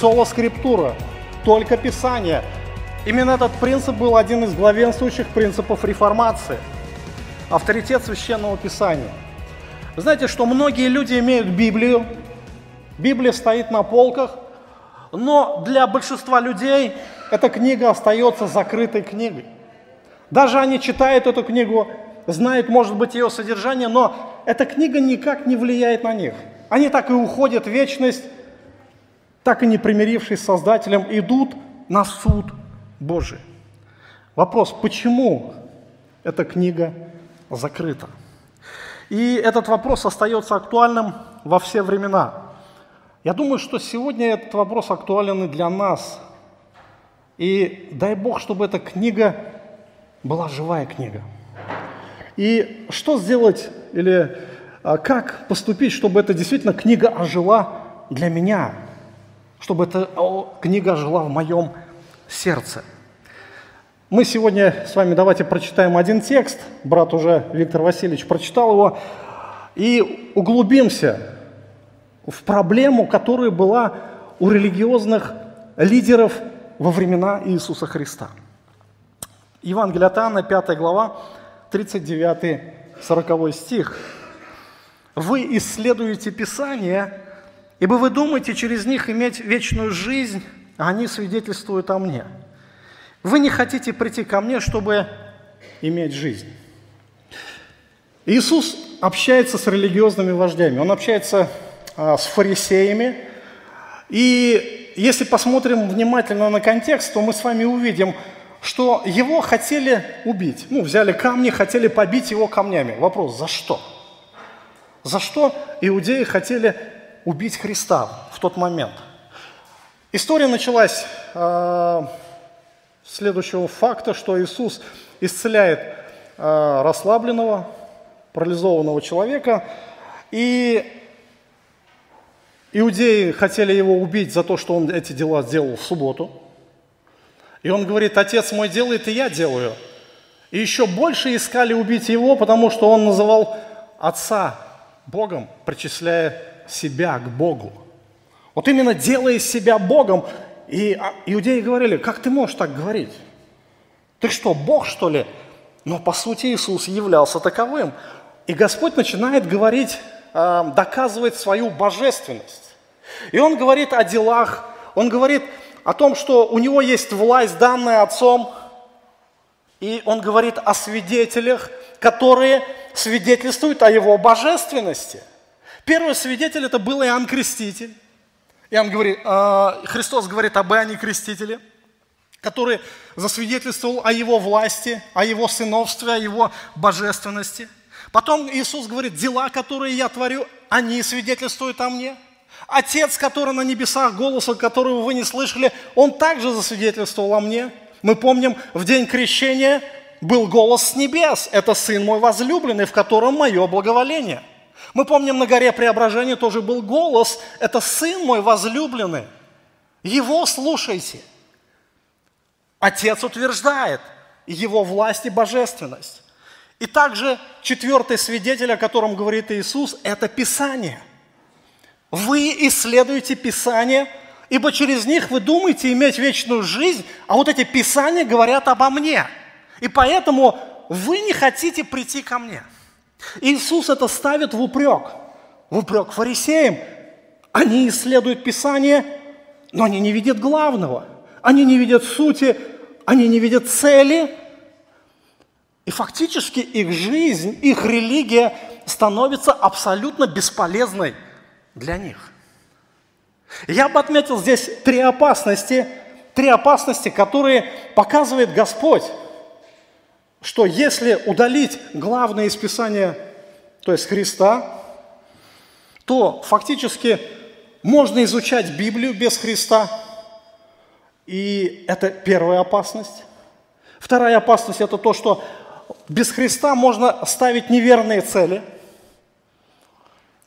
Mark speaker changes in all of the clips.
Speaker 1: соло скриптура, только Писание. Именно этот принцип был один из главенствующих принципов реформации. Авторитет Священного Писания. Знаете, что многие люди имеют Библию, Библия стоит на полках, но для большинства людей эта книга остается закрытой книгой. Даже они читают эту книгу, знают, может быть, ее содержание, но эта книга никак не влияет на них. Они так и уходят в вечность, так и не примирившись с Создателем, идут на суд Божий. Вопрос, почему эта книга закрыта? И этот вопрос остается актуальным во все времена. Я думаю, что сегодня этот вопрос актуален и для нас. И дай Бог, чтобы эта книга была живая книга. И что сделать или а, как поступить, чтобы эта действительно книга ожила для меня, чтобы эта книга ожила в моем сердце. Мы сегодня с вами давайте прочитаем один текст, брат уже Виктор Васильевич прочитал его, и углубимся в проблему, которая была у религиозных лидеров во времена Иисуса Христа. Евангелие от Иоанна, 5 глава, 39-40 стих. «Вы исследуете Писание, ибо вы думаете через них иметь вечную жизнь, а они свидетельствуют о мне. Вы не хотите прийти ко мне, чтобы иметь жизнь». Иисус общается с религиозными вождями, Он общается а, с фарисеями, и если посмотрим внимательно на контекст, то мы с вами увидим – что его хотели убить. Ну, взяли камни, хотели побить его камнями. Вопрос, за что? За что иудеи хотели убить Христа в тот момент? История началась э, следующего факта, что Иисус исцеляет э, расслабленного, парализованного человека, и иудеи хотели его убить за то, что он эти дела сделал в субботу – и он говорит, отец мой делает, и я делаю. И еще больше искали убить его, потому что он называл отца Богом, причисляя себя к Богу. Вот именно делая себя Богом. И а, иудеи говорили, как ты можешь так говорить? Ты что, Бог, что ли? Но по сути Иисус являлся таковым. И Господь начинает говорить, а, доказывать свою божественность. И Он говорит о делах, Он говорит о том, что у него есть власть, данная Отцом, и он говорит о свидетелях, которые свидетельствуют о его божественности. Первый свидетель это был Иоанн Креститель. Иоанн говорит, э, Христос говорит об Иоанне Крестителе, который засвидетельствовал о его власти, о его сыновстве, о его божественности. Потом Иисус говорит, дела, которые я творю, они свидетельствуют о мне – Отец, который на небесах, голоса которого вы не слышали, он также засвидетельствовал о мне. Мы помним, в день крещения был голос с небес. Это Сын мой возлюбленный, в котором мое благоволение. Мы помним, на горе преображения тоже был голос. Это Сын мой возлюбленный. Его слушайте. Отец утверждает его власть и божественность. И также четвертый свидетель, о котором говорит Иисус, это Писание – вы исследуете Писание, ибо через них вы думаете иметь вечную жизнь, а вот эти Писания говорят обо мне. И поэтому вы не хотите прийти ко мне. Иисус это ставит в упрек. В упрек фарисеям. Они исследуют Писание, но они не видят главного. Они не видят сути, они не видят цели. И фактически их жизнь, их религия становится абсолютно бесполезной – для них. Я бы отметил здесь три опасности, три опасности, которые показывает Господь, что если удалить главное из Писания, то есть Христа, то фактически можно изучать Библию без Христа, и это первая опасность. Вторая опасность – это то, что без Христа можно ставить неверные цели –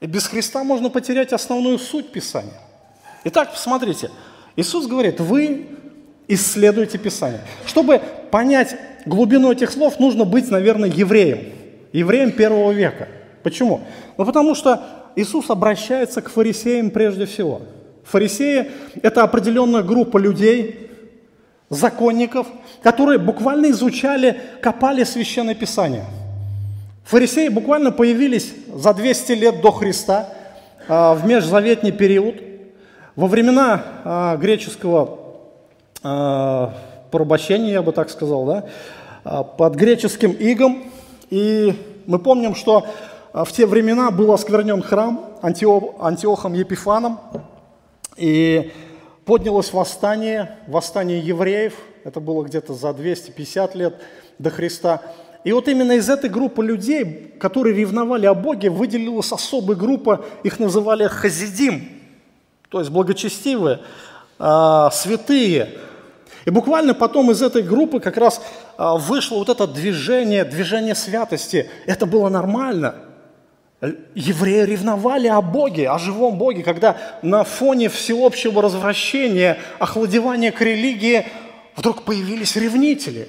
Speaker 1: и без Христа можно потерять основную суть Писания. Итак, посмотрите, Иисус говорит, вы исследуете Писание. Чтобы понять глубину этих слов, нужно быть, наверное, евреем. Евреем первого века. Почему? Ну, потому что Иисус обращается к фарисеям прежде всего. Фарисеи – это определенная группа людей, законников, которые буквально изучали, копали Священное Писание. Фарисеи буквально появились за 200 лет до Христа, а, в межзаветний период, во времена а, греческого а, порабощения, я бы так сказал, да, под греческим игом. И мы помним, что в те времена был осквернен храм Антиохом Епифаном, и поднялось восстание, восстание евреев, это было где-то за 250 лет до Христа. И вот именно из этой группы людей, которые ревновали о Боге, выделилась особая группа, их называли хазидим, то есть благочестивые, а, святые. И буквально потом из этой группы как раз а, вышло вот это движение, движение святости. Это было нормально – Евреи ревновали о Боге, о живом Боге, когда на фоне всеобщего развращения, охладевания к религии вдруг появились ревнители,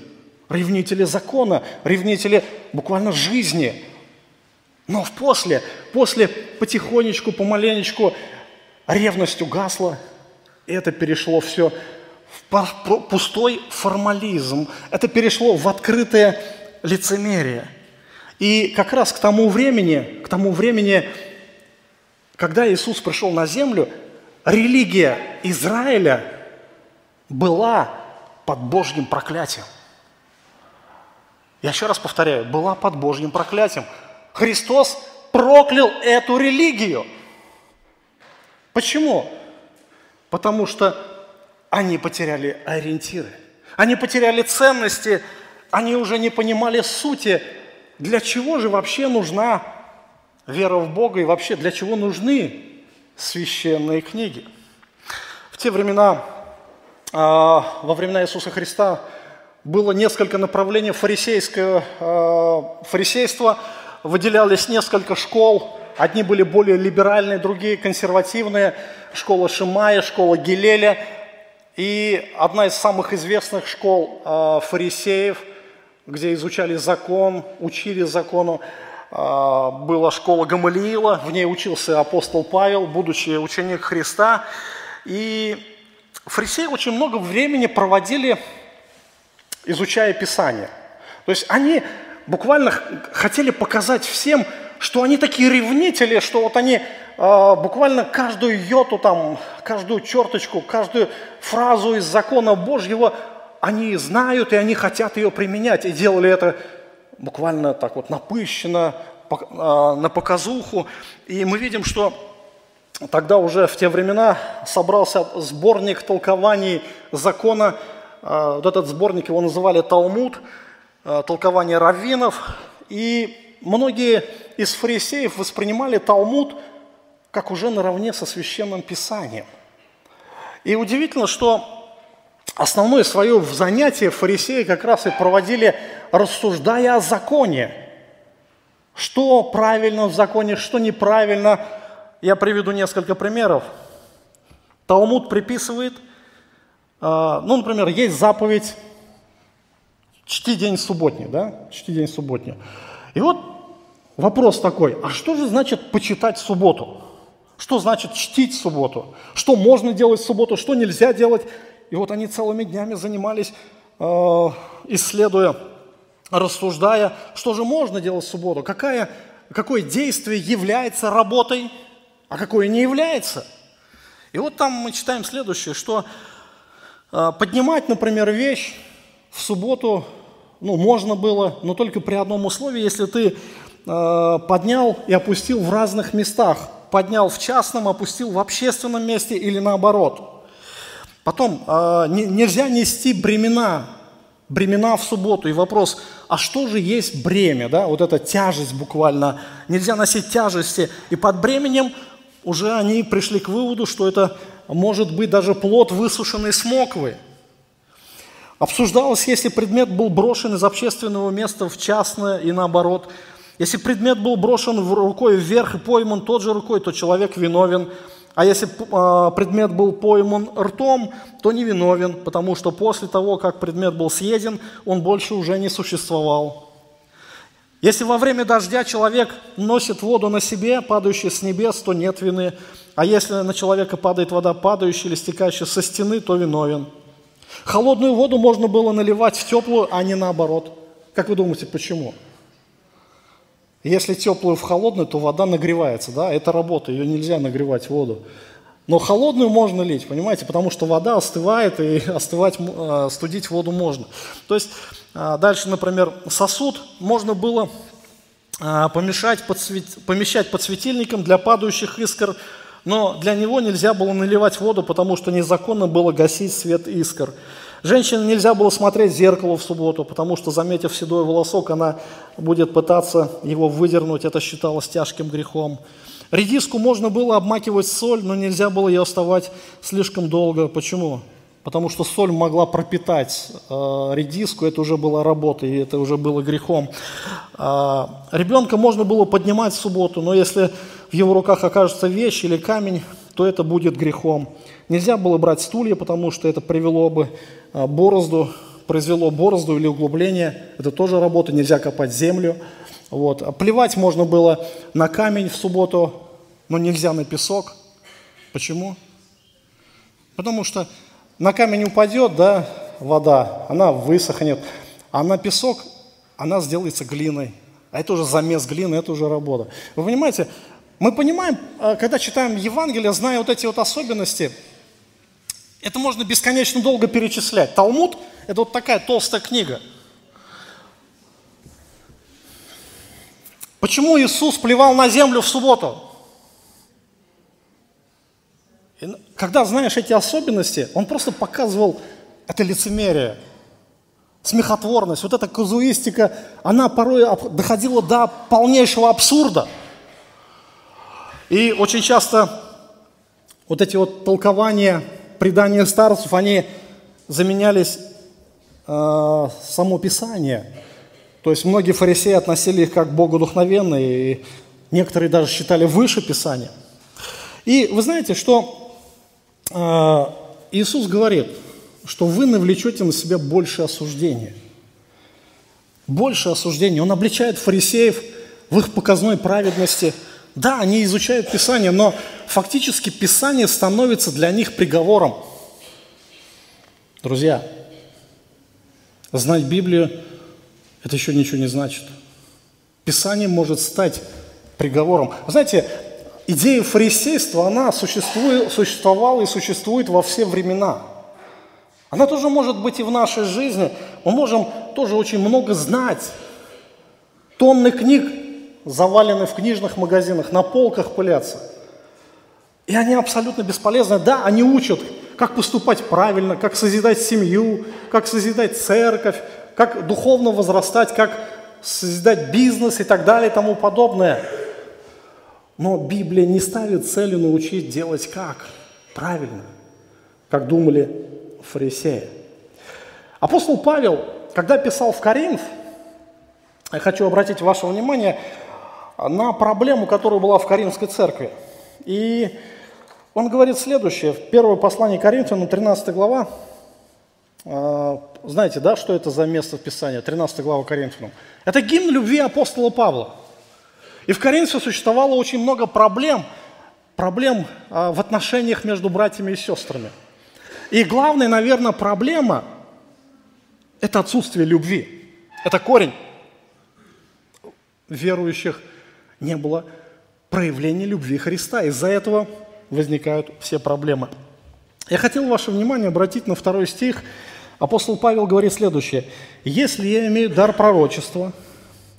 Speaker 1: ревнители закона, ревнители буквально жизни. Но после, после потихонечку, помаленечку ревность угасла, и это перешло все пустой формализм, это перешло в открытое лицемерие – и как раз к тому времени, к тому времени, когда Иисус пришел на землю, религия Израиля была под Божьим проклятием. Я еще раз повторяю, была под Божьим проклятием. Христос проклял эту религию. Почему? Потому что они потеряли ориентиры, они потеряли ценности, они уже не понимали сути для чего же вообще нужна вера в Бога и вообще для чего нужны священные книги? В те времена, а, во времена Иисуса Христа, было несколько направлений фарисейского, а, фарисейства, выделялись несколько школ, одни были более либеральные, другие консервативные, школа Шимая, школа Гилеля, и одна из самых известных школ а, фарисеев – где изучали закон, учили закону. А, была школа Гамалиила, в ней учился апостол Павел, будучи ученик Христа. И фарисеи очень много времени проводили, изучая Писание. То есть они буквально хотели показать всем, что они такие ревнители, что вот они э, буквально каждую йоту, там, каждую черточку, каждую фразу из закона Божьего они знают и они хотят ее применять. И делали это буквально так вот напыщенно, а, на показуху. И мы видим, что тогда уже в те времена собрался сборник толкований закона. А, вот этот сборник его называли Талмуд, а, толкование раввинов. И многие из фарисеев воспринимали Талмуд как уже наравне со священным писанием. И удивительно, что Основное свое занятие фарисеи как раз и проводили, рассуждая о законе. Что правильно в законе, что неправильно. Я приведу несколько примеров. Талмуд приписывает, а, ну, например, есть заповедь «Чти день субботний», да? «Чти день субботний». И вот вопрос такой, а что же значит почитать субботу? Что значит чтить субботу? Что можно делать в субботу, что нельзя делать? И вот они целыми днями занимались, э, исследуя, рассуждая, что же можно делать в субботу, какая, какое действие является работой, а какое не является. И вот там мы читаем следующее, что э, поднимать, например, вещь в субботу, ну, можно было, но только при одном условии, если ты поднял и опустил в разных местах. Поднял в частном, опустил в общественном месте или наоборот – Потом э, не, нельзя нести бремена, бремена в субботу. И вопрос, а что же есть бремя, да, вот эта тяжесть буквально. Нельзя носить тяжести. И под бременем уже они пришли к выводу, что это может быть даже плод высушенной смоквы. Обсуждалось, если предмет был брошен из общественного места в частное и наоборот. Если предмет был брошен рукой вверх и пойман тот же рукой, то человек виновен. А если а, предмет был пойман ртом, то невиновен, потому что после того, как предмет был съеден, он больше уже не существовал. Если во время дождя человек носит воду на себе, падающую с небес, то нет вины. а если на человека падает вода, падающая или стекающая со стены, то виновен. Холодную воду можно было наливать в теплую, а не наоборот. Как вы думаете, почему? Если теплую в холодную, то вода нагревается, да, это работа, ее нельзя нагревать воду. Но холодную можно лить, понимаете, потому что вода остывает, и остывать, э, студить воду можно. То есть э, дальше, например, сосуд можно было э, помешать под, помещать под светильником для падающих искр, но для него нельзя было наливать воду, потому что незаконно было гасить свет искр. Женщине нельзя было смотреть в зеркало в субботу, потому что, заметив седой волосок, она будет пытаться его выдернуть. Это считалось тяжким грехом. Редиску можно было обмакивать в соль, но нельзя было ее оставать слишком долго. Почему? Потому что соль могла пропитать э, редиску, это уже была работа, и это уже было грехом. Э, ребенка можно было поднимать в субботу, но если в его руках окажется вещь или камень, то это будет грехом. Нельзя было брать стулья, потому что это привело бы э, борозду, произвело борозду или углубление. Это тоже работа, нельзя копать землю. Вот. А плевать можно было на камень в субботу, но нельзя на песок. Почему? Потому что на камень упадет, да, вода, она высохнет, а на песок она сделается глиной. А это уже замес глины, это уже работа. Вы понимаете, мы понимаем, а, когда читаем Евангелие, зная вот эти вот особенности, это можно бесконечно долго перечислять. Талмуд – это вот такая толстая книга. Почему Иисус плевал на землю в субботу? когда знаешь эти особенности, он просто показывал это лицемерие, смехотворность, вот эта казуистика, она порой доходила до полнейшего абсурда. И очень часто вот эти вот толкования, предания старцев, они заменялись э, само Писание. То есть многие фарисеи относили их как Богу духновенные, и некоторые даже считали выше Писания. И вы знаете, что а, Иисус говорит, что вы навлечете на себя больше осуждения. Больше осуждения. Он обличает фарисеев в их показной праведности. Да, они изучают Писание, но фактически Писание становится для них приговором. Друзья, знать Библию – это еще ничего не значит. Писание может стать приговором. знаете, идея фарисейства, она существовала и существует во все времена. Она тоже может быть и в нашей жизни. Мы можем тоже очень много знать. Тонны книг завалены в книжных магазинах, на полках пылятся. И они абсолютно бесполезны. Да, они учат, как поступать правильно, как созидать семью, как созидать церковь, как духовно возрастать, как созидать бизнес и так далее и тому подобное. Но Библия не ставит целью научить делать как? Правильно, как думали фарисеи. Апостол Павел, когда писал в Коринф, я хочу обратить ваше внимание на проблему, которая была в Коринфской церкви. И он говорит следующее, в первое послание Коринфянам, 13 глава, а, знаете, да, что это за место в Писании, 13 глава Коринфянам? Это гимн любви апостола Павла. И в Коринфе существовало очень много проблем, проблем а, в отношениях между братьями и сестрами. И главная, наверное, проблема – это отсутствие любви. Это корень. Верующих не было проявления любви Христа. Из-за этого возникают все проблемы. Я хотел ваше внимание обратить на второй стих. Апостол Павел говорит следующее. «Если я имею дар пророчества,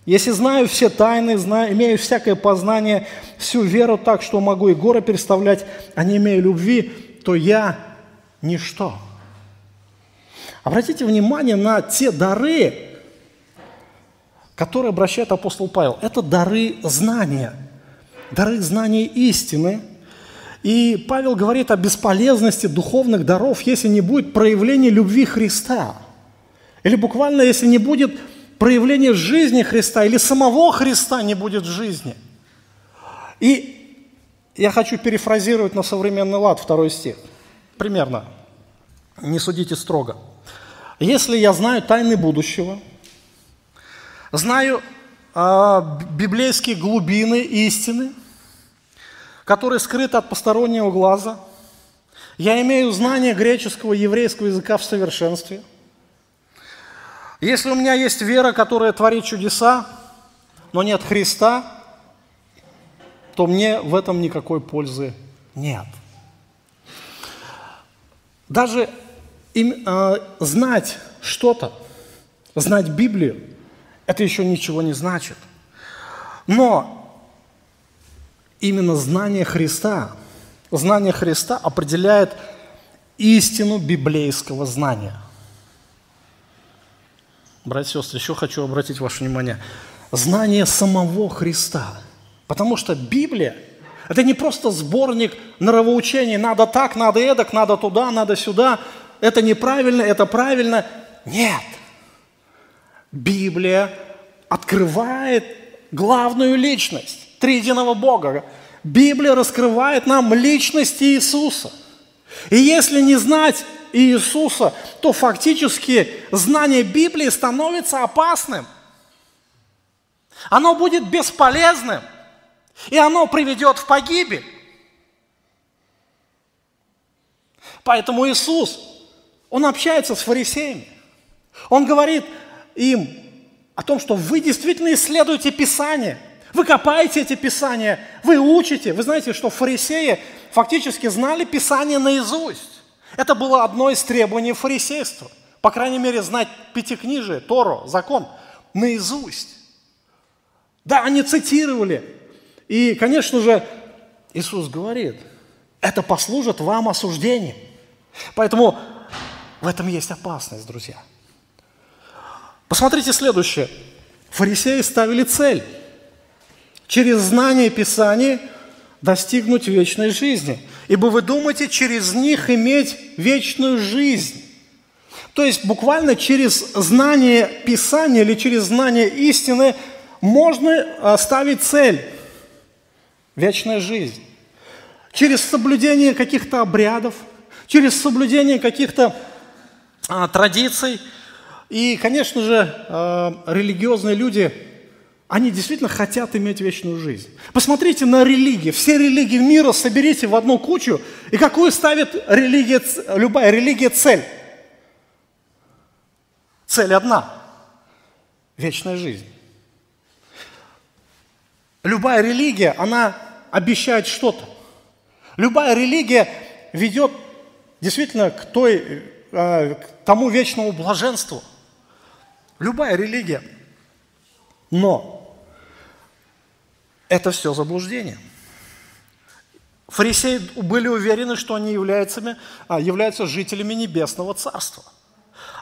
Speaker 1: если знаю все тайны, знаю, имею всякое познание, всю веру так, что могу и горы переставлять, а не имею любви, то я ничто. Обратите внимание на те дары, которые обращает апостол Павел. Это дары знания, дары знания истины. И Павел говорит о бесполезности духовных даров, если не будет проявления любви Христа. Или буквально, если не будет проявление жизни Христа или самого Христа не будет в жизни. И я хочу перефразировать на современный лад второй стих. Примерно. Не судите строго. Если я знаю тайны будущего, знаю э, библейские глубины истины, который скрыт от постороннего глаза. Я имею знание греческого и еврейского языка в совершенстве. Если у меня есть вера, которая творит чудеса, но нет Христа, то мне в этом никакой пользы нет. Даже им, э, знать что-то, знать Библию, это еще ничего не значит. Но именно знание Христа, знание Христа определяет истину библейского знания. Братья и сестры, еще хочу обратить ваше внимание. Знание самого Христа. Потому что Библия – это не просто сборник нравоучений. Надо так, надо эдак, надо туда, надо сюда. Это неправильно, это правильно. Нет. Библия открывает главную личность триединого Бога. Библия раскрывает нам личность Иисуса. И если не знать Иисуса, то фактически знание Библии становится опасным. Оно будет бесполезным, и оно приведет в погибель. Поэтому Иисус, Он общается с фарисеями. Он говорит им о том, что вы действительно исследуете Писание, вы копаете эти Писания, вы учите. Вы знаете, что фарисеи фактически знали Писание наизусть. Это было одно из требований фарисейства. По крайней мере, знать пятикнижие, Тору, закон наизусть. Да, они цитировали. И, конечно же, Иисус говорит, это послужит вам осуждением. Поэтому в этом есть опасность, друзья. Посмотрите следующее. Фарисеи ставили цель через знание Писания достигнуть вечной жизни – ибо вы думаете через них иметь вечную жизнь. То есть буквально через знание Писания или через знание истины можно ставить цель – вечная жизнь. Через соблюдение каких-то обрядов, через соблюдение каких-то а, традиций. И, конечно же, а, религиозные люди они действительно хотят иметь вечную жизнь. Посмотрите на религии. Все религии мира соберите в одну кучу. И какую ставит религия, любая религия цель? Цель одна – вечная жизнь. Любая религия, она обещает что-то. Любая религия ведет действительно к, той, э, к тому вечному блаженству. Любая религия. Но это все заблуждение. Фарисеи были уверены, что они являются, а, являются жителями небесного царства.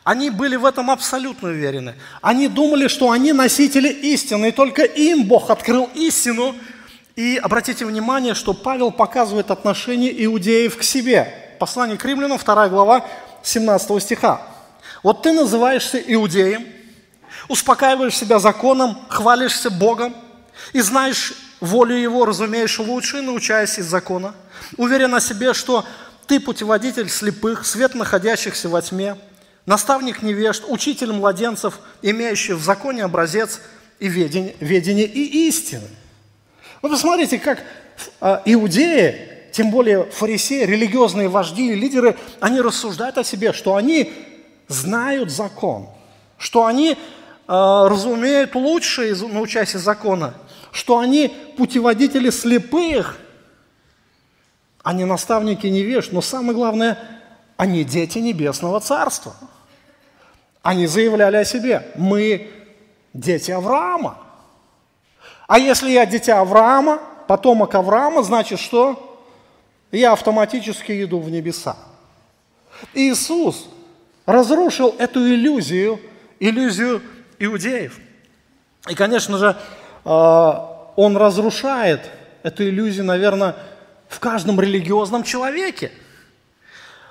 Speaker 1: Они были в этом абсолютно уверены. Они думали, что они носители истины, и только им Бог открыл истину. И обратите внимание, что Павел показывает отношение иудеев к себе. Послание к римлянам, 2 глава, 17 стиха. Вот ты называешься иудеем, успокаиваешь себя законом, хвалишься Богом, и знаешь волю Его, разумеешь лучше, научаясь из закона. Уверен о себе, что ты путеводитель слепых, свет находящихся во тьме, наставник невежд, учитель младенцев, имеющий в законе образец и ведение, ведение и истины. Вы посмотрите, как а, иудеи, тем более фарисеи, религиозные вожди и лидеры, они рассуждают о себе, что они знают закон, что они разумеют лучше, научаясь из закона, что они путеводители слепых, они наставники невеж, но самое главное, они дети Небесного Царства. Они заявляли о себе, мы дети Авраама. А если я дитя Авраама, потомок Авраама, значит что? Я автоматически иду в небеса. Иисус разрушил эту иллюзию, иллюзию иудеев. И, конечно же, а, он разрушает эту иллюзию, наверное, в каждом религиозном человеке.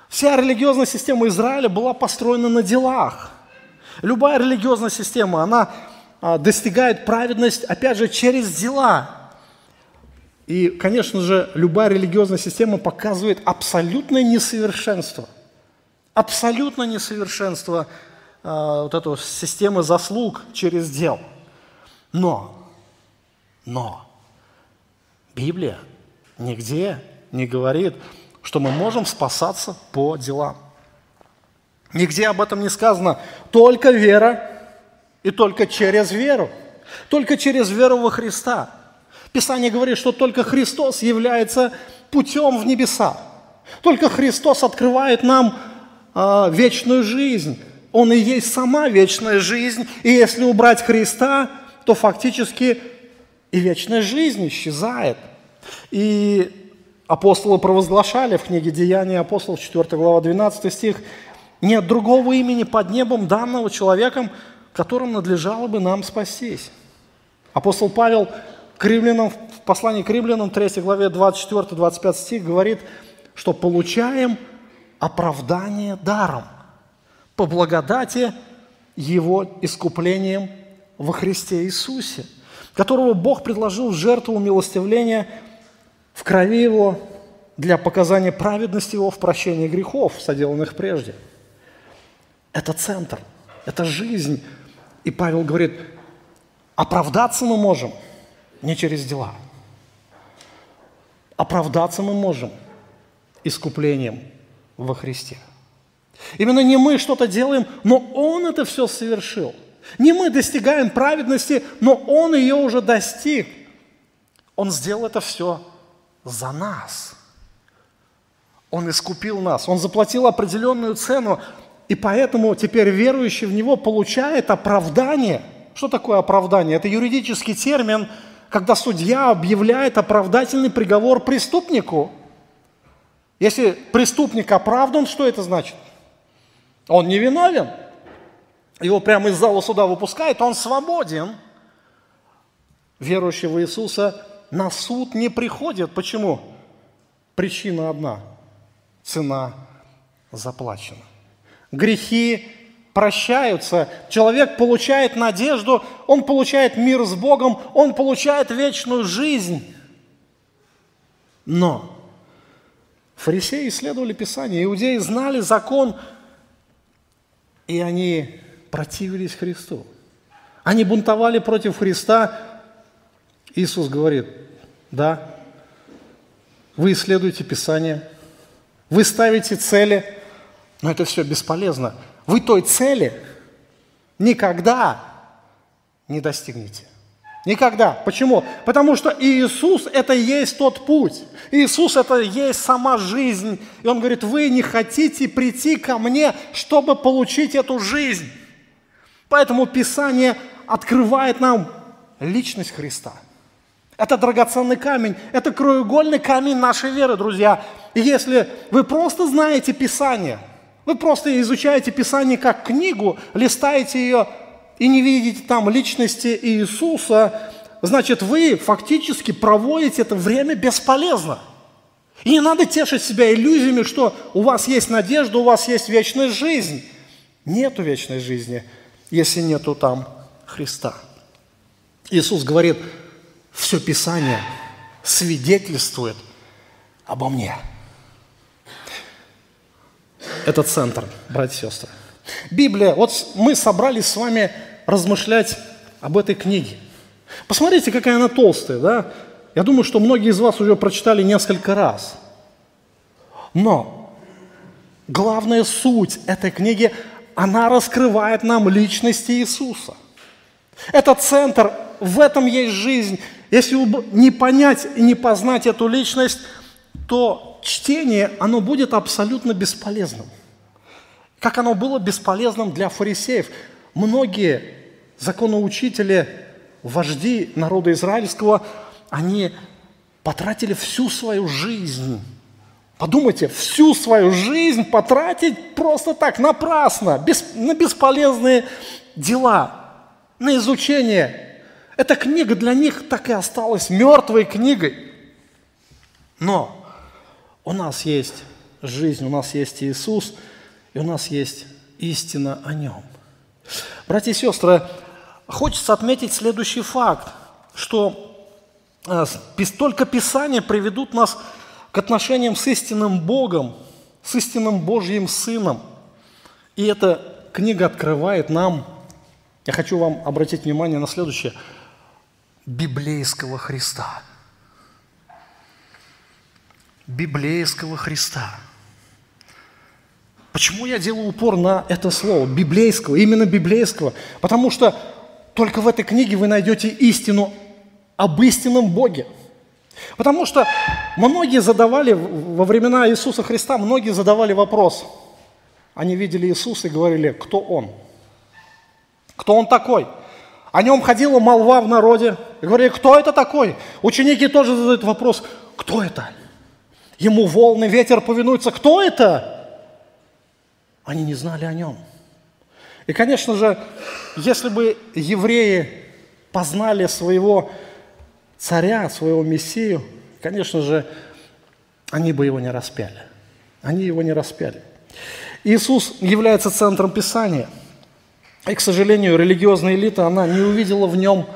Speaker 1: Вся религиозная система Израиля была построена на делах. Любая религиозная система, она а, достигает праведность, опять же, через дела. И, конечно же, любая религиозная система показывает абсолютное несовершенство. Абсолютное несовершенство вот этой системы заслуг через дел. Но но Библия нигде не говорит, что мы можем спасаться по делам. Нигде об этом не сказано. Только вера и только через веру. Только через веру во Христа. Писание говорит, что только Христос является путем в небеса. Только Христос открывает нам э, вечную жизнь. Он и есть сама вечная жизнь. И если убрать Христа, то фактически и вечная жизнь исчезает. И апостолы провозглашали в книге «Деяния апостолов», 4 глава, 12 стих, «Нет другого имени под небом, данного человеком, которым надлежало бы нам спастись». Апостол Павел к римлянам, в послании к римлянам, 3 главе 24-25 стих, говорит, что получаем оправдание даром по благодати Его искуплением во Христе Иисусе, которого Бог предложил в жертву умилостивления в крови Его для показания праведности Его в прощении грехов, соделанных прежде. Это центр, это жизнь. И Павел говорит, оправдаться мы можем не через дела. Оправдаться мы можем искуплением во Христе. Именно не мы что-то делаем, но Он это все совершил. Не мы достигаем праведности, но Он ее уже достиг. Он сделал это все за нас. Он искупил нас, Он заплатил определенную цену, и поэтому теперь верующий в Него получает оправдание. Что такое оправдание? Это юридический термин, когда судья объявляет оправдательный приговор преступнику. Если преступник оправдан, что это значит? Он не виновен. Его прямо из зала суда выпускает, он свободен. Верующий в Иисуса на суд не приходит. Почему? Причина одна. Цена заплачена. Грехи прощаются, человек получает надежду, он получает мир с Богом, он получает вечную жизнь. Но фарисеи исследовали Писание, иудеи знали закон, и они противились Христу. Они бунтовали против Христа. Иисус говорит, да, вы исследуете Писание, вы ставите цели, но это все бесполезно. Вы той цели никогда не достигнете. Никогда. Почему? Потому что Иисус – это есть тот путь. Иисус – это есть сама жизнь. И Он говорит, вы не хотите прийти ко мне, чтобы получить эту жизнь. Поэтому Писание открывает нам личность Христа. Это драгоценный камень, это краеугольный камень нашей веры, друзья. И если вы просто знаете Писание, вы просто изучаете Писание как книгу, листаете ее и не видите там личности Иисуса, значит, вы фактически проводите это время бесполезно. И не надо тешить себя иллюзиями, что у вас есть надежда, у вас есть вечная жизнь. Нету вечной жизни – если нету там Христа. Иисус говорит, все Писание свидетельствует обо мне. Это центр, братья и сестры. Библия, вот мы собрались с вами размышлять об этой книге. Посмотрите, какая она толстая, да? Я думаю, что многие из вас уже прочитали несколько раз. Но главная суть этой книги она раскрывает нам личность Иисуса. Это центр, в этом есть жизнь. Если не понять и не познать эту личность, то чтение, оно будет абсолютно бесполезным. Как оно было бесполезным для фарисеев. Многие законоучители, вожди народа израильского, они потратили всю свою жизнь Подумайте, всю свою жизнь потратить просто так, напрасно, без, на бесполезные дела, на изучение. Эта книга для них так и осталась мертвой книгой. Но у нас есть жизнь, у нас есть Иисус, и у нас есть истина о Нем. Братья и сестры, хочется отметить следующий факт, что э, только Писание приведут нас к отношениям с истинным Богом, с истинным Божьим Сыном. И эта книга открывает нам, я хочу вам обратить внимание на следующее, библейского Христа. библейского Христа. Почему я делаю упор на это слово, библейского, именно библейского? Потому что только в этой книге вы найдете истину об истинном Боге. Потому что многие задавали, во времена Иисуса Христа, многие задавали вопрос. Они видели Иисуса и говорили, кто Он? Кто Он такой? О нем ходила молва в народе. И говорили, кто это такой? Ученики тоже задают вопрос, кто это? Ему волны, ветер повинуются. Кто это? Они не знали о нем. И, конечно же, если бы евреи познали своего царя, своего мессию, конечно же, они бы его не распяли. Они его не распяли. Иисус является центром Писания. И, к сожалению, религиозная элита, она не увидела в нем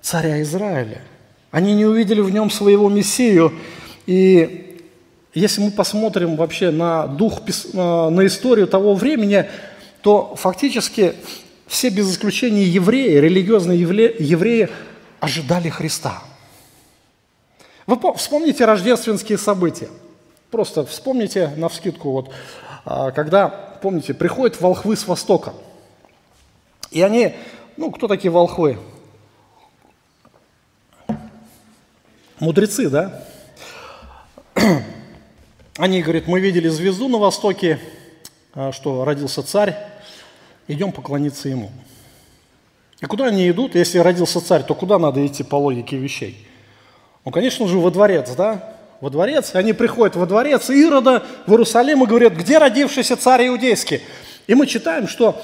Speaker 1: царя Израиля. Они не увидели в нем своего Мессию. И если мы посмотрим вообще на дух, на историю того времени, то фактически все без исключения евреи, религиозные евреи, ожидали Христа. Вы вспомните рождественские события. Просто вспомните на вскидку, вот, а, когда, помните, приходят волхвы с Востока. И они, ну, кто такие волхвы? Мудрецы, да? Они говорят, мы видели звезду на востоке, а, что родился царь, идем поклониться ему. И куда они идут? Если родился царь, то куда надо идти по логике вещей? Ну, конечно же, во дворец, да? Во дворец. И они приходят во дворец Ирода в Иерусалим и говорят, где родившийся царь иудейский? И мы читаем, что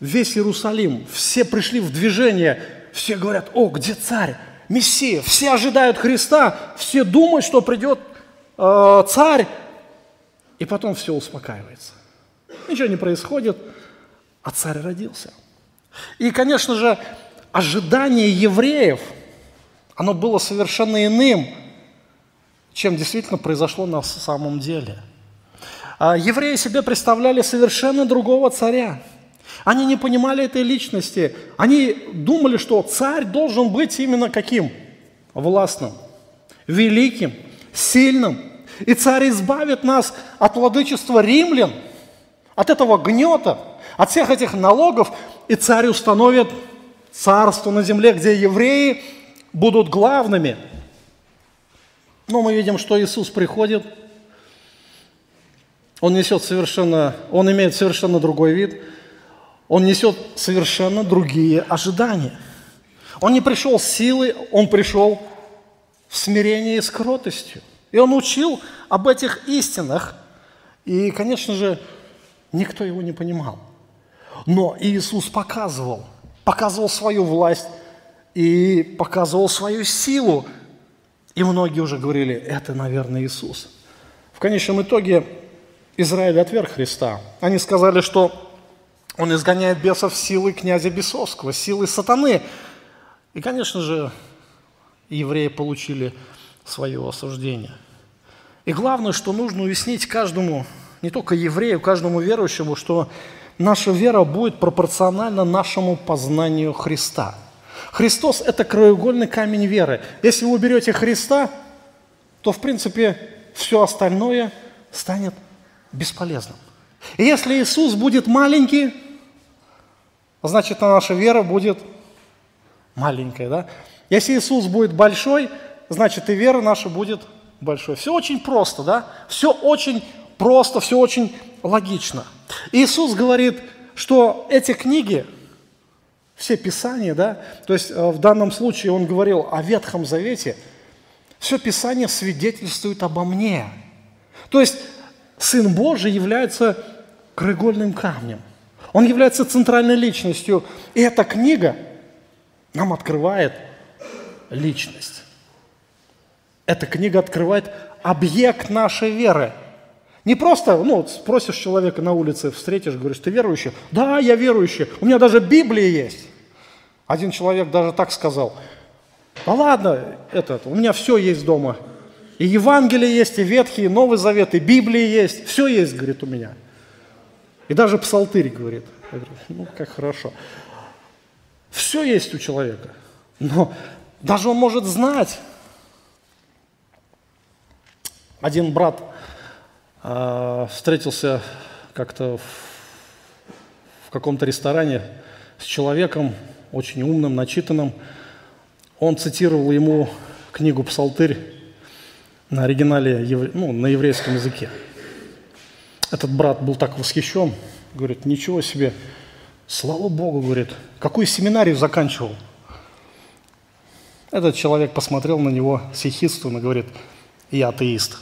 Speaker 1: весь Иерусалим, все пришли в движение, все говорят, о, где царь? Мессия, все ожидают Христа, все думают, что придет э, царь, и потом все успокаивается. Ничего не происходит, а царь родился. И, конечно же, ожидание евреев, оно было совершенно иным, чем действительно произошло на самом деле. А евреи себе представляли совершенно другого царя. Они не понимали этой личности. Они думали, что царь должен быть именно каким? Властным, великим, сильным. И царь избавит нас от владычества римлян, от этого гнета, от всех этих налогов, и царь установит царство на земле, где евреи будут главными. Но мы видим, что Иисус приходит, он несет совершенно, он имеет совершенно другой вид, он несет совершенно другие ожидания. Он не пришел с силой, он пришел в смирении и с. И он учил об этих истинах. И, конечно же, никто его не понимал. Но Иисус показывал, показывал свою власть и показывал свою силу. И многие уже говорили, это, наверное, Иисус. В конечном итоге Израиль отверг Христа. Они сказали, что он изгоняет бесов силой князя бесовского, силой сатаны. И, конечно же, евреи получили свое осуждение. И главное, что нужно уяснить каждому, не только еврею, каждому верующему, что наша вера будет пропорциональна нашему познанию Христа. Христос – это краеугольный камень веры. Если вы уберете Христа, то, в принципе, все остальное станет бесполезным. И если Иисус будет маленький, значит, наша вера будет маленькая. Да? Если Иисус будет большой, значит, и вера наша будет большой. Все очень просто, да? Все очень просто, все очень логично. Иисус говорит, что эти книги, все Писания, да, то есть э, в данном случае он говорил о Ветхом Завете, все Писание свидетельствует обо мне. То есть Сын Божий является краеугольным камнем. Он является центральной личностью. И эта книга нам открывает личность. Эта книга открывает объект нашей веры. Не просто, ну, спросишь человека на улице, встретишь, говоришь, ты верующий? Да, я верующий, у меня даже Библия есть. Один человек даже так сказал, да ладно, этот, у меня все есть дома. И Евангелие есть, и Ветхий, и Новый Завет, и Библия есть, все есть, говорит, у меня. И даже псалтырь говорит. Я говорю, ну, как хорошо. Все есть у человека, но даже он может знать, Один брат э, встретился как-то в, в каком-то ресторане с человеком очень умным, начитанным. Он цитировал ему книгу «Псалтырь» на оригинале, ну, на еврейском языке. Этот брат был так восхищен, говорит, ничего себе, слава Богу, говорит, какую семинарию заканчивал. Этот человек посмотрел на него с ехидством и говорит, я атеист.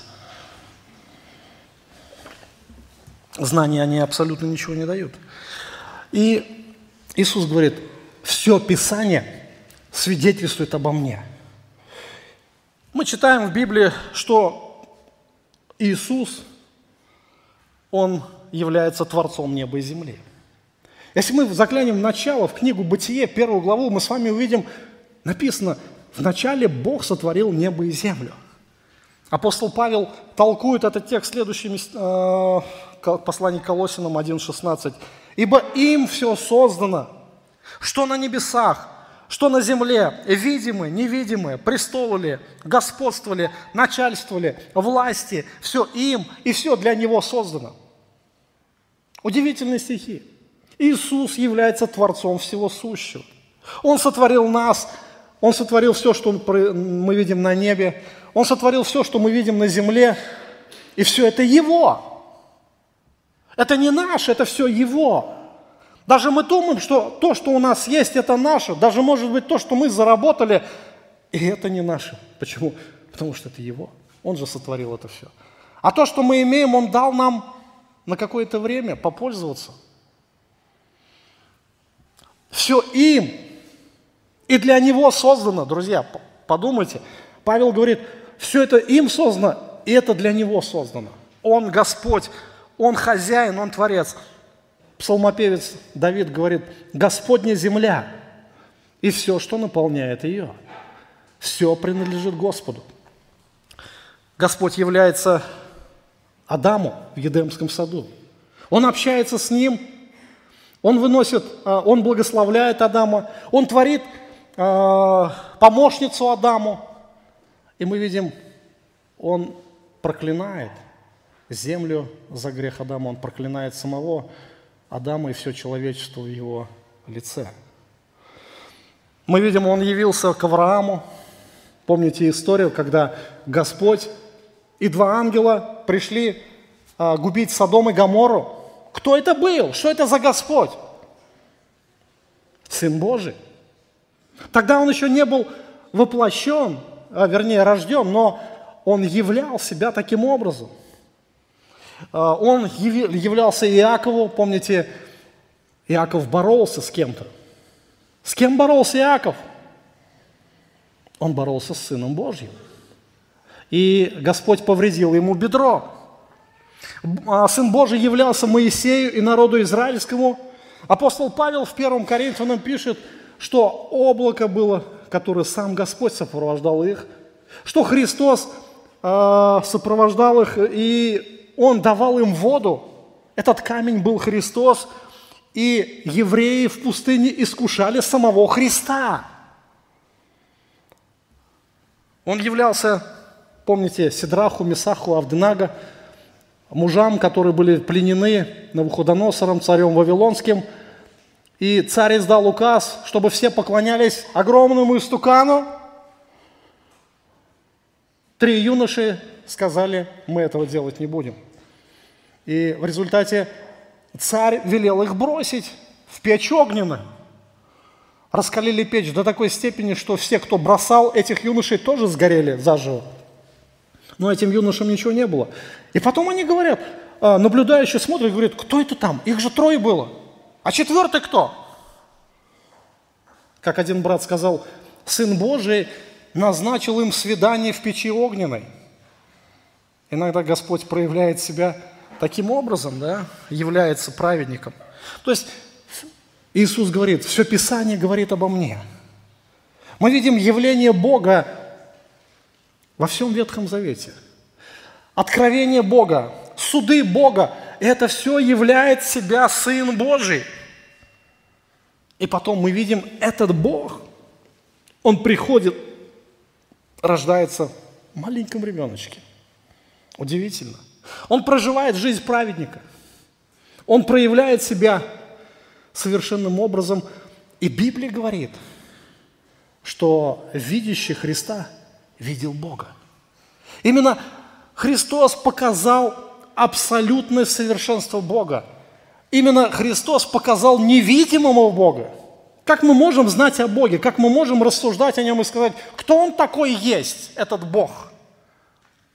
Speaker 1: Знания они абсолютно ничего не дают. И Иисус говорит, все Писание свидетельствует обо мне. Мы читаем в Библии, что Иисус, Он является Творцом неба и земли. Если мы заглянем в начало, в книгу «Бытие», первую главу, мы с вами увидим, написано, в начале Бог сотворил небо и землю. Апостол Павел толкует этот текст следующим э, послание Колосинам 1.16. «Ибо им все создано, что на небесах, что на земле, видимые, невидимые, престолы господствовали, начальствовали, власти, все им и все для Него создано. Удивительные стихи. Иисус является Творцом всего сущего. Он сотворил нас, Он сотворил все, что мы видим на небе, Он сотворил все, что мы видим на земле, и все это Его. Это не наше, это все Его. Даже мы думаем, что то, что у нас есть, это наше. Даже может быть то, что мы заработали, и это не наше. Почему? Потому что это Его. Он же сотворил это все. А то, что мы имеем, Он дал нам на какое-то время попользоваться. Все им и для Него создано, друзья, подумайте. Павел говорит, все это им создано, и это для Него создано. Он Господь, Он хозяин, Он Творец. Псалмопевец Давид говорит, Господня земля и все, что наполняет ее. Все принадлежит Господу. Господь является Адаму в Едемском саду. Он общается с ним, он выносит, а, он благословляет Адама, он творит а, помощницу Адаму. И мы видим, он проклинает землю за грех Адама, он проклинает самого Адама и все человечество в его лице. Мы видим, он явился к Аврааму. Помните историю, когда Господь и два ангела пришли а, губить Содом и Гамору. Кто это был? Что это за Господь? Сын Божий. Тогда он еще не был воплощен, а, вернее рожден, но он являл себя таким образом. А, он являлся Иакову, помните, Иаков боролся с кем-то. С кем боролся Иаков? Он боролся с Сыном Божьим и Господь повредил ему бедро. А Сын Божий являлся Моисею и народу израильскому. Апостол Павел в 1 Коринфянам пишет, что облако было, которое сам Господь сопровождал их, что Христос э, сопровождал их, и Он давал им воду. Этот камень был Христос, и евреи в пустыне искушали самого Христа. Он являлся Помните Сидраху, Месаху, Авденага, мужам, которые были пленены Навуходоносором, царем Вавилонским. И царь издал указ, чтобы все поклонялись огромному истукану. Три юноши сказали, мы этого делать не будем. И в результате царь велел их бросить в печь огненную. Раскалили печь до такой степени, что все, кто бросал этих юношей, тоже сгорели заживо но этим юношам ничего не было. И потом они говорят, а, наблюдающие смотрят и говорят, кто это там? Их же трое было. А четвертый кто? Как один брат сказал, Сын Божий назначил им свидание в печи огненной. Иногда Господь проявляет себя таким образом, да, является праведником. То есть Иисус говорит, все Писание говорит обо мне. Мы видим явление Бога во всем Ветхом Завете. Откровение Бога, суды Бога, это все являет себя Сын Божий. И потом мы видим, этот Бог, Он приходит, рождается в маленьком ребеночке. Удивительно. Он проживает жизнь праведника. Он проявляет себя совершенным образом. И Библия говорит, что видящий Христа видел Бога. Именно Христос показал абсолютное совершенство Бога. Именно Христос показал невидимого Бога. Как мы можем знать о Боге? Как мы можем рассуждать о Нем и сказать, кто Он такой есть, этот Бог?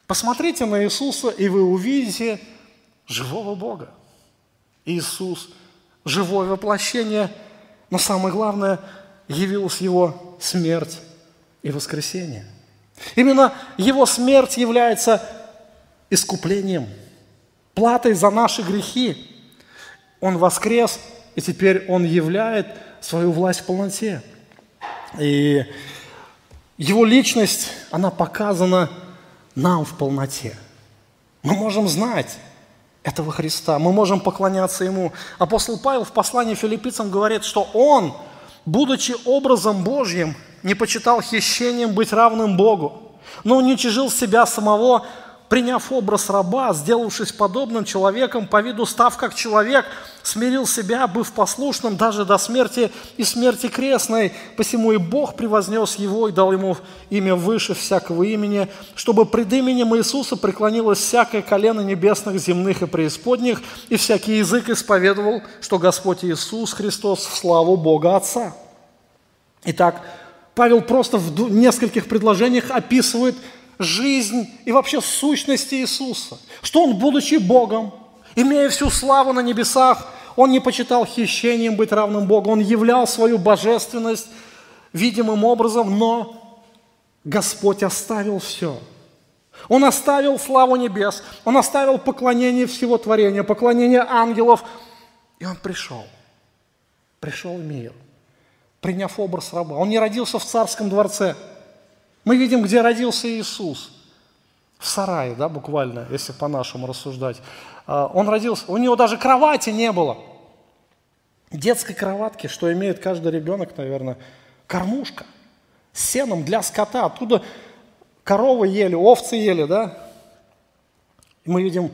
Speaker 1: Посмотрите на Иисуса, и вы увидите живого Бога. Иисус – живое воплощение, но самое главное – явилась Его смерть и воскресение. Именно Его смерть является искуплением, платой за наши грехи. Он воскрес, и теперь Он являет свою власть в полноте. И Его личность, она показана нам в полноте. Мы можем знать этого Христа, мы можем поклоняться Ему. Апостол Павел в послании филиппийцам говорит, что Он, будучи образом Божьим, не почитал хищением быть равным Богу, но уничижил себя самого, приняв образ раба, сделавшись подобным человеком, по виду став как человек, смирил себя, быв послушным даже до смерти и смерти крестной. Посему и Бог превознес его и дал ему имя выше всякого имени, чтобы пред именем Иисуса преклонилось всякое колено небесных, земных и преисподних, и всякий язык исповедовал, что Господь Иисус Христос в славу Бога Отца. Итак, Павел просто в нескольких предложениях описывает – жизнь и вообще сущность Иисуса. Что Он, будучи Богом, имея всю славу на небесах, Он не почитал хищением быть равным Богу, Он являл свою божественность видимым образом, но Господь оставил все. Он оставил славу небес, Он оставил поклонение всего творения, поклонение ангелов, и Он пришел. Пришел в мир, приняв образ раба. Он не родился в царском дворце – мы видим, где родился Иисус. В сарае, да, буквально, если по-нашему рассуждать. А, он родился, у него даже кровати не было. Детской кроватки, что имеет каждый ребенок, наверное, кормушка с сеном для скота. Оттуда коровы ели, овцы ели, да? Мы видим,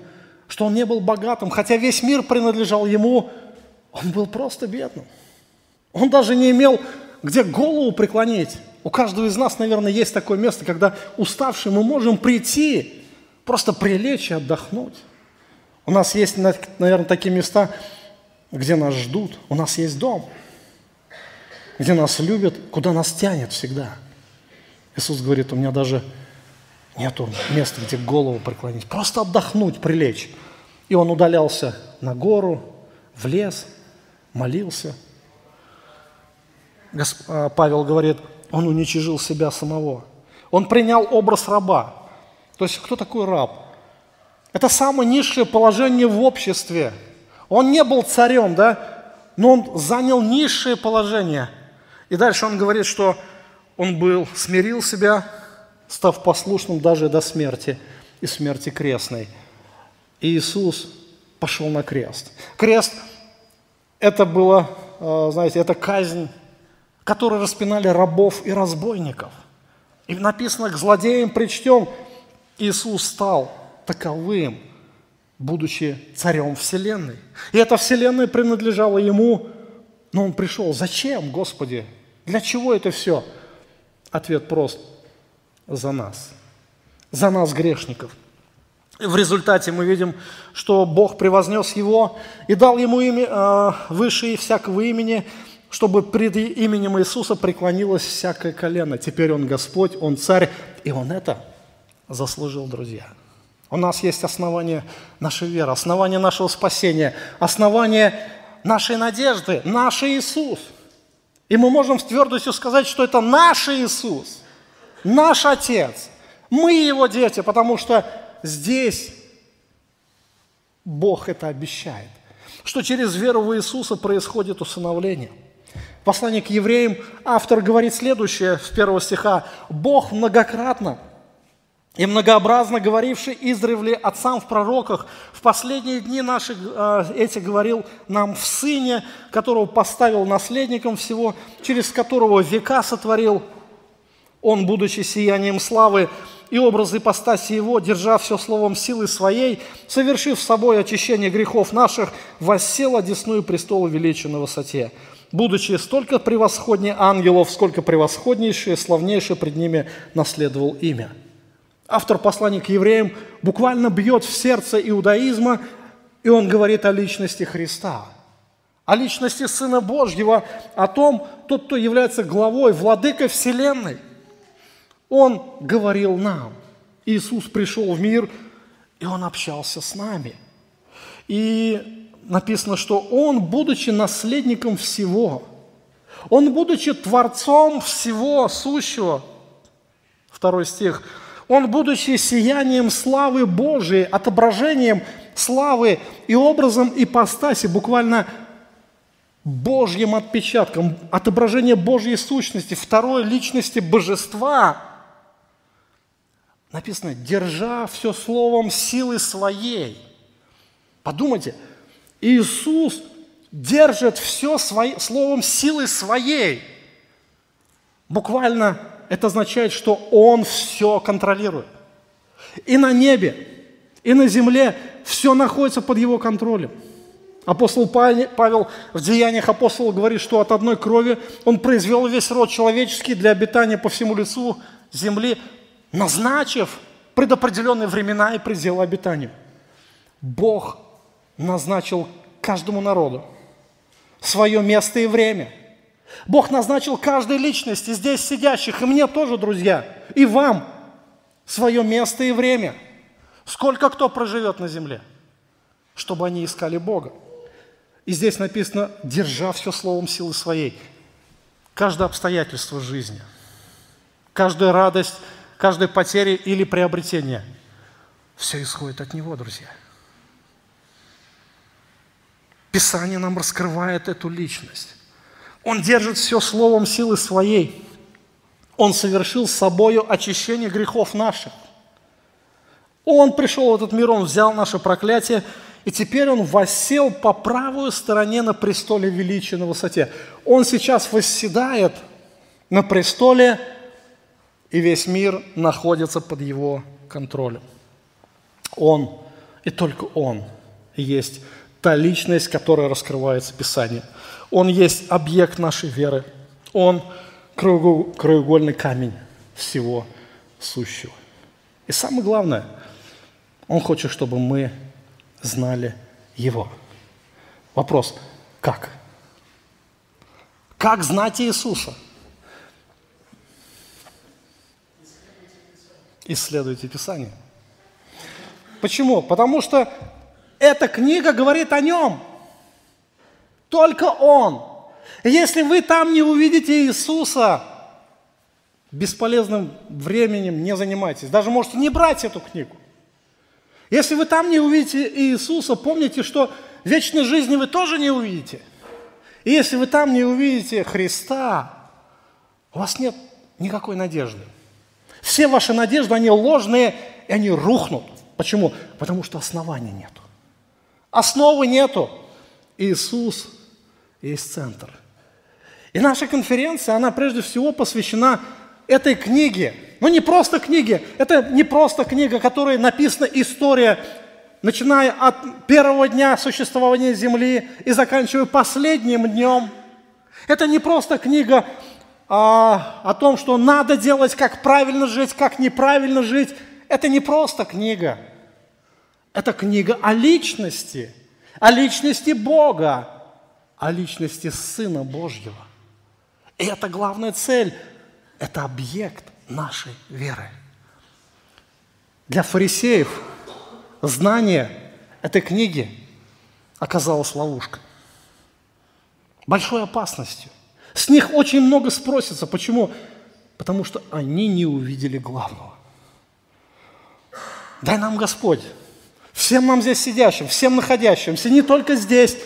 Speaker 1: что он не был богатым, хотя весь мир принадлежал ему, он был просто бедным. Он даже не имел где голову преклонить. У каждого из нас, наверное, есть такое место, когда уставшие мы можем прийти, просто прилечь и отдохнуть. У нас есть, наверное, такие места, где нас ждут. У нас есть дом, где нас любят, куда нас тянет всегда. Иисус говорит, у меня даже нету места, где голову преклонить. Просто отдохнуть, прилечь. И он удалялся на гору, в лес, молился. А, Павел говорит, он уничижил себя самого. Он принял образ раба. То есть кто такой раб? Это самое низшее положение в обществе. Он не был царем, да, но он занял низшее положение. И дальше он говорит, что он был, смирил себя, став послушным даже до смерти и смерти крестной. И Иисус пошел на крест. Крест – это было, э, знаете, это казнь которые распинали рабов и разбойников. И написано, к злодеям причтем, Иисус стал таковым, будучи царем Вселенной. И эта Вселенная принадлежала Ему, но Он пришел. Зачем, Господи? Для чего это все? Ответ прост. За нас. За нас, грешников. В результате мы видим, что Бог превознес его и дал ему имя э, выше всякого имени, чтобы пред именем Иисуса преклонилось всякое колено. Теперь Он Господь, Он Царь, и Он это заслужил, друзья. У нас есть основание нашей веры, основание нашего спасения, основание нашей надежды, наш Иисус. И мы можем с твердостью сказать, что это наш Иисус, наш Отец. Мы Его дети, потому что здесь Бог это обещает, что через веру в Иисуса происходит усыновление – в послании к евреям. Автор говорит следующее с первого стиха. «Бог многократно и многообразно говоривший издревле отцам в пророках, в последние дни наши э, эти говорил нам в Сыне, которого поставил наследником всего, через которого века сотворил, Он, будучи сиянием славы и образы ипостаси Его, держа все словом силы Своей, совершив собой очищение грехов наших, воссел одесную престола величия на высоте, будучи столько превосходнее ангелов, сколько превосходнейшее, славнейшее пред ними наследовал имя». Автор послания к евреям буквально бьет в сердце иудаизма, и он говорит о личности Христа, о личности Сына Божьего, о том, тот, кто является главой, владыкой Вселенной. Он говорил нам. Иисус пришел в мир, и Он общался с нами. И написано, что Он, будучи наследником всего, Он, будучи Творцом всего сущего, второй стих, Он, будучи сиянием славы Божией, отображением славы и образом ипостаси, буквально Божьим отпечатком, отображение Божьей сущности, второй личности божества, написано, держа все словом силы своей. Подумайте, Иисус держит все свои, словом силы своей. Буквально это означает, что Он все контролирует. И на небе, и на земле все находится под Его контролем. Апостол Павел в Деяниях апостола говорит, что от одной крови он произвел весь род человеческий для обитания по всему лицу земли, назначив предопределенные времена и пределы обитания. Бог назначил каждому народу свое место и время. Бог назначил каждой личности, здесь сидящих, и мне тоже, друзья, и вам свое место и время. Сколько кто проживет на земле, чтобы они искали Бога. И здесь написано, держа все словом силы своей. Каждое обстоятельство жизни, каждая радость, каждая потеря или приобретение, все исходит от Него, друзья. Писание нам раскрывает эту личность. Он держит все словом силы своей. Он совершил с собою очищение грехов наших. Он пришел в этот мир, Он взял наше проклятие – и теперь он воссел по правую стороне на престоле величия на высоте. Он сейчас восседает на престоле, и весь мир находится под его контролем. Он, и только он, есть та личность, которая раскрывается в Писании. Он есть объект нашей веры. Он краеугольный камень всего сущего. И самое главное, он хочет, чтобы мы знали Его. Вопрос, как? Как знать Иисуса? Исследуйте Писание. Почему? Потому что эта книга говорит о Нем. Только Он. Если вы там не увидите Иисуса, бесполезным временем не занимайтесь. Даже можете не брать эту книгу. Если вы там не увидите Иисуса, помните, что вечной жизни вы тоже не увидите. И если вы там не увидите Христа, у вас нет никакой надежды. Все ваши надежды, они ложные, и они рухнут. Почему? Потому что основания нету. Основы нету. Иисус есть центр. И наша конференция, она прежде всего посвящена этой книге – но ну, не просто книги. Это не просто книга, которой написана история, начиная от первого дня существования Земли и заканчивая последним днем. Это не просто книга а, о том, что надо делать, как правильно жить, как неправильно жить. Это не просто книга. Это книга о личности, о личности Бога, о личности Сына Божьего. И это главная цель, это объект нашей веры. Для фарисеев знание этой книги оказалось ловушкой, большой опасностью. С них очень много спросится. Почему? Потому что они не увидели главного. Дай нам Господь, всем нам здесь сидящим, всем находящимся, не только здесь,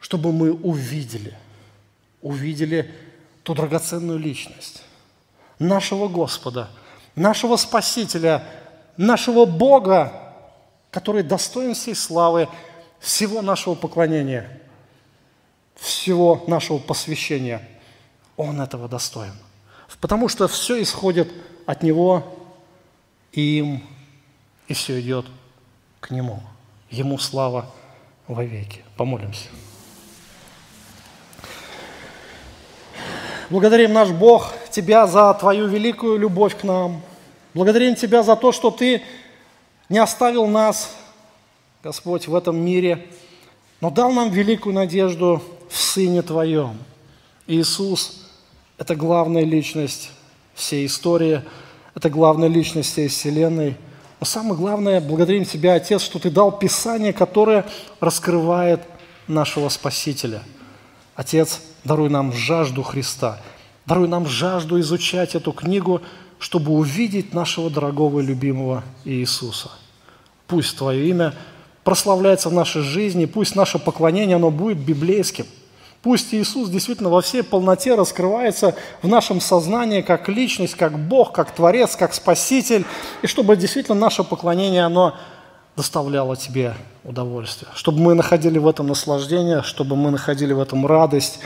Speaker 1: чтобы мы увидели, увидели ту драгоценную личность, нашего Господа, нашего Спасителя, нашего Бога, который достоин всей славы, всего нашего поклонения, всего нашего посвящения. Он этого достоин. Потому что все исходит от Него, им, и все идет к Нему. Ему слава вовеки. Помолимся. Благодарим наш Бог Тебя за Твою великую любовь к нам. Благодарим Тебя за то, что Ты не оставил нас, Господь, в этом мире, но дал нам великую надежду в Сыне Твоем. Иисус – это главная личность всей истории, это главная личность всей Вселенной. Но самое главное, благодарим Тебя, Отец, что Ты дал Писание, которое раскрывает нашего Спасителя. Отец, даруй нам жажду Христа, даруй нам жажду изучать эту книгу, чтобы увидеть нашего дорогого и любимого Иисуса. Пусть Твое имя прославляется в нашей жизни, пусть наше поклонение, оно будет библейским. Пусть Иисус действительно во всей полноте раскрывается в нашем сознании как личность, как Бог, как Творец, как Спаситель, и чтобы действительно наше поклонение, оно доставляло Тебе удовольствие, чтобы мы находили в этом наслаждение, чтобы мы находили в этом радость.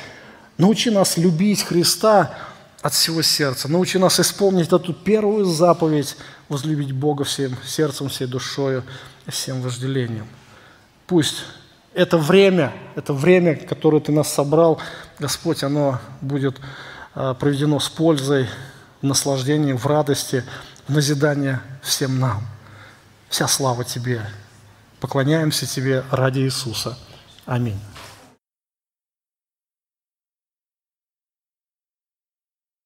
Speaker 1: Научи нас любить Христа от всего сердца. Научи нас исполнить эту первую заповедь, возлюбить Бога всем сердцем, всей душою всем вожделением. Пусть это время, это время, которое Ты нас собрал, Господь, оно будет а, проведено с пользой, в наслаждении, в радости, в назидание всем нам. Вся слава Тебе. Поклоняемся Тебе ради Иисуса. Аминь.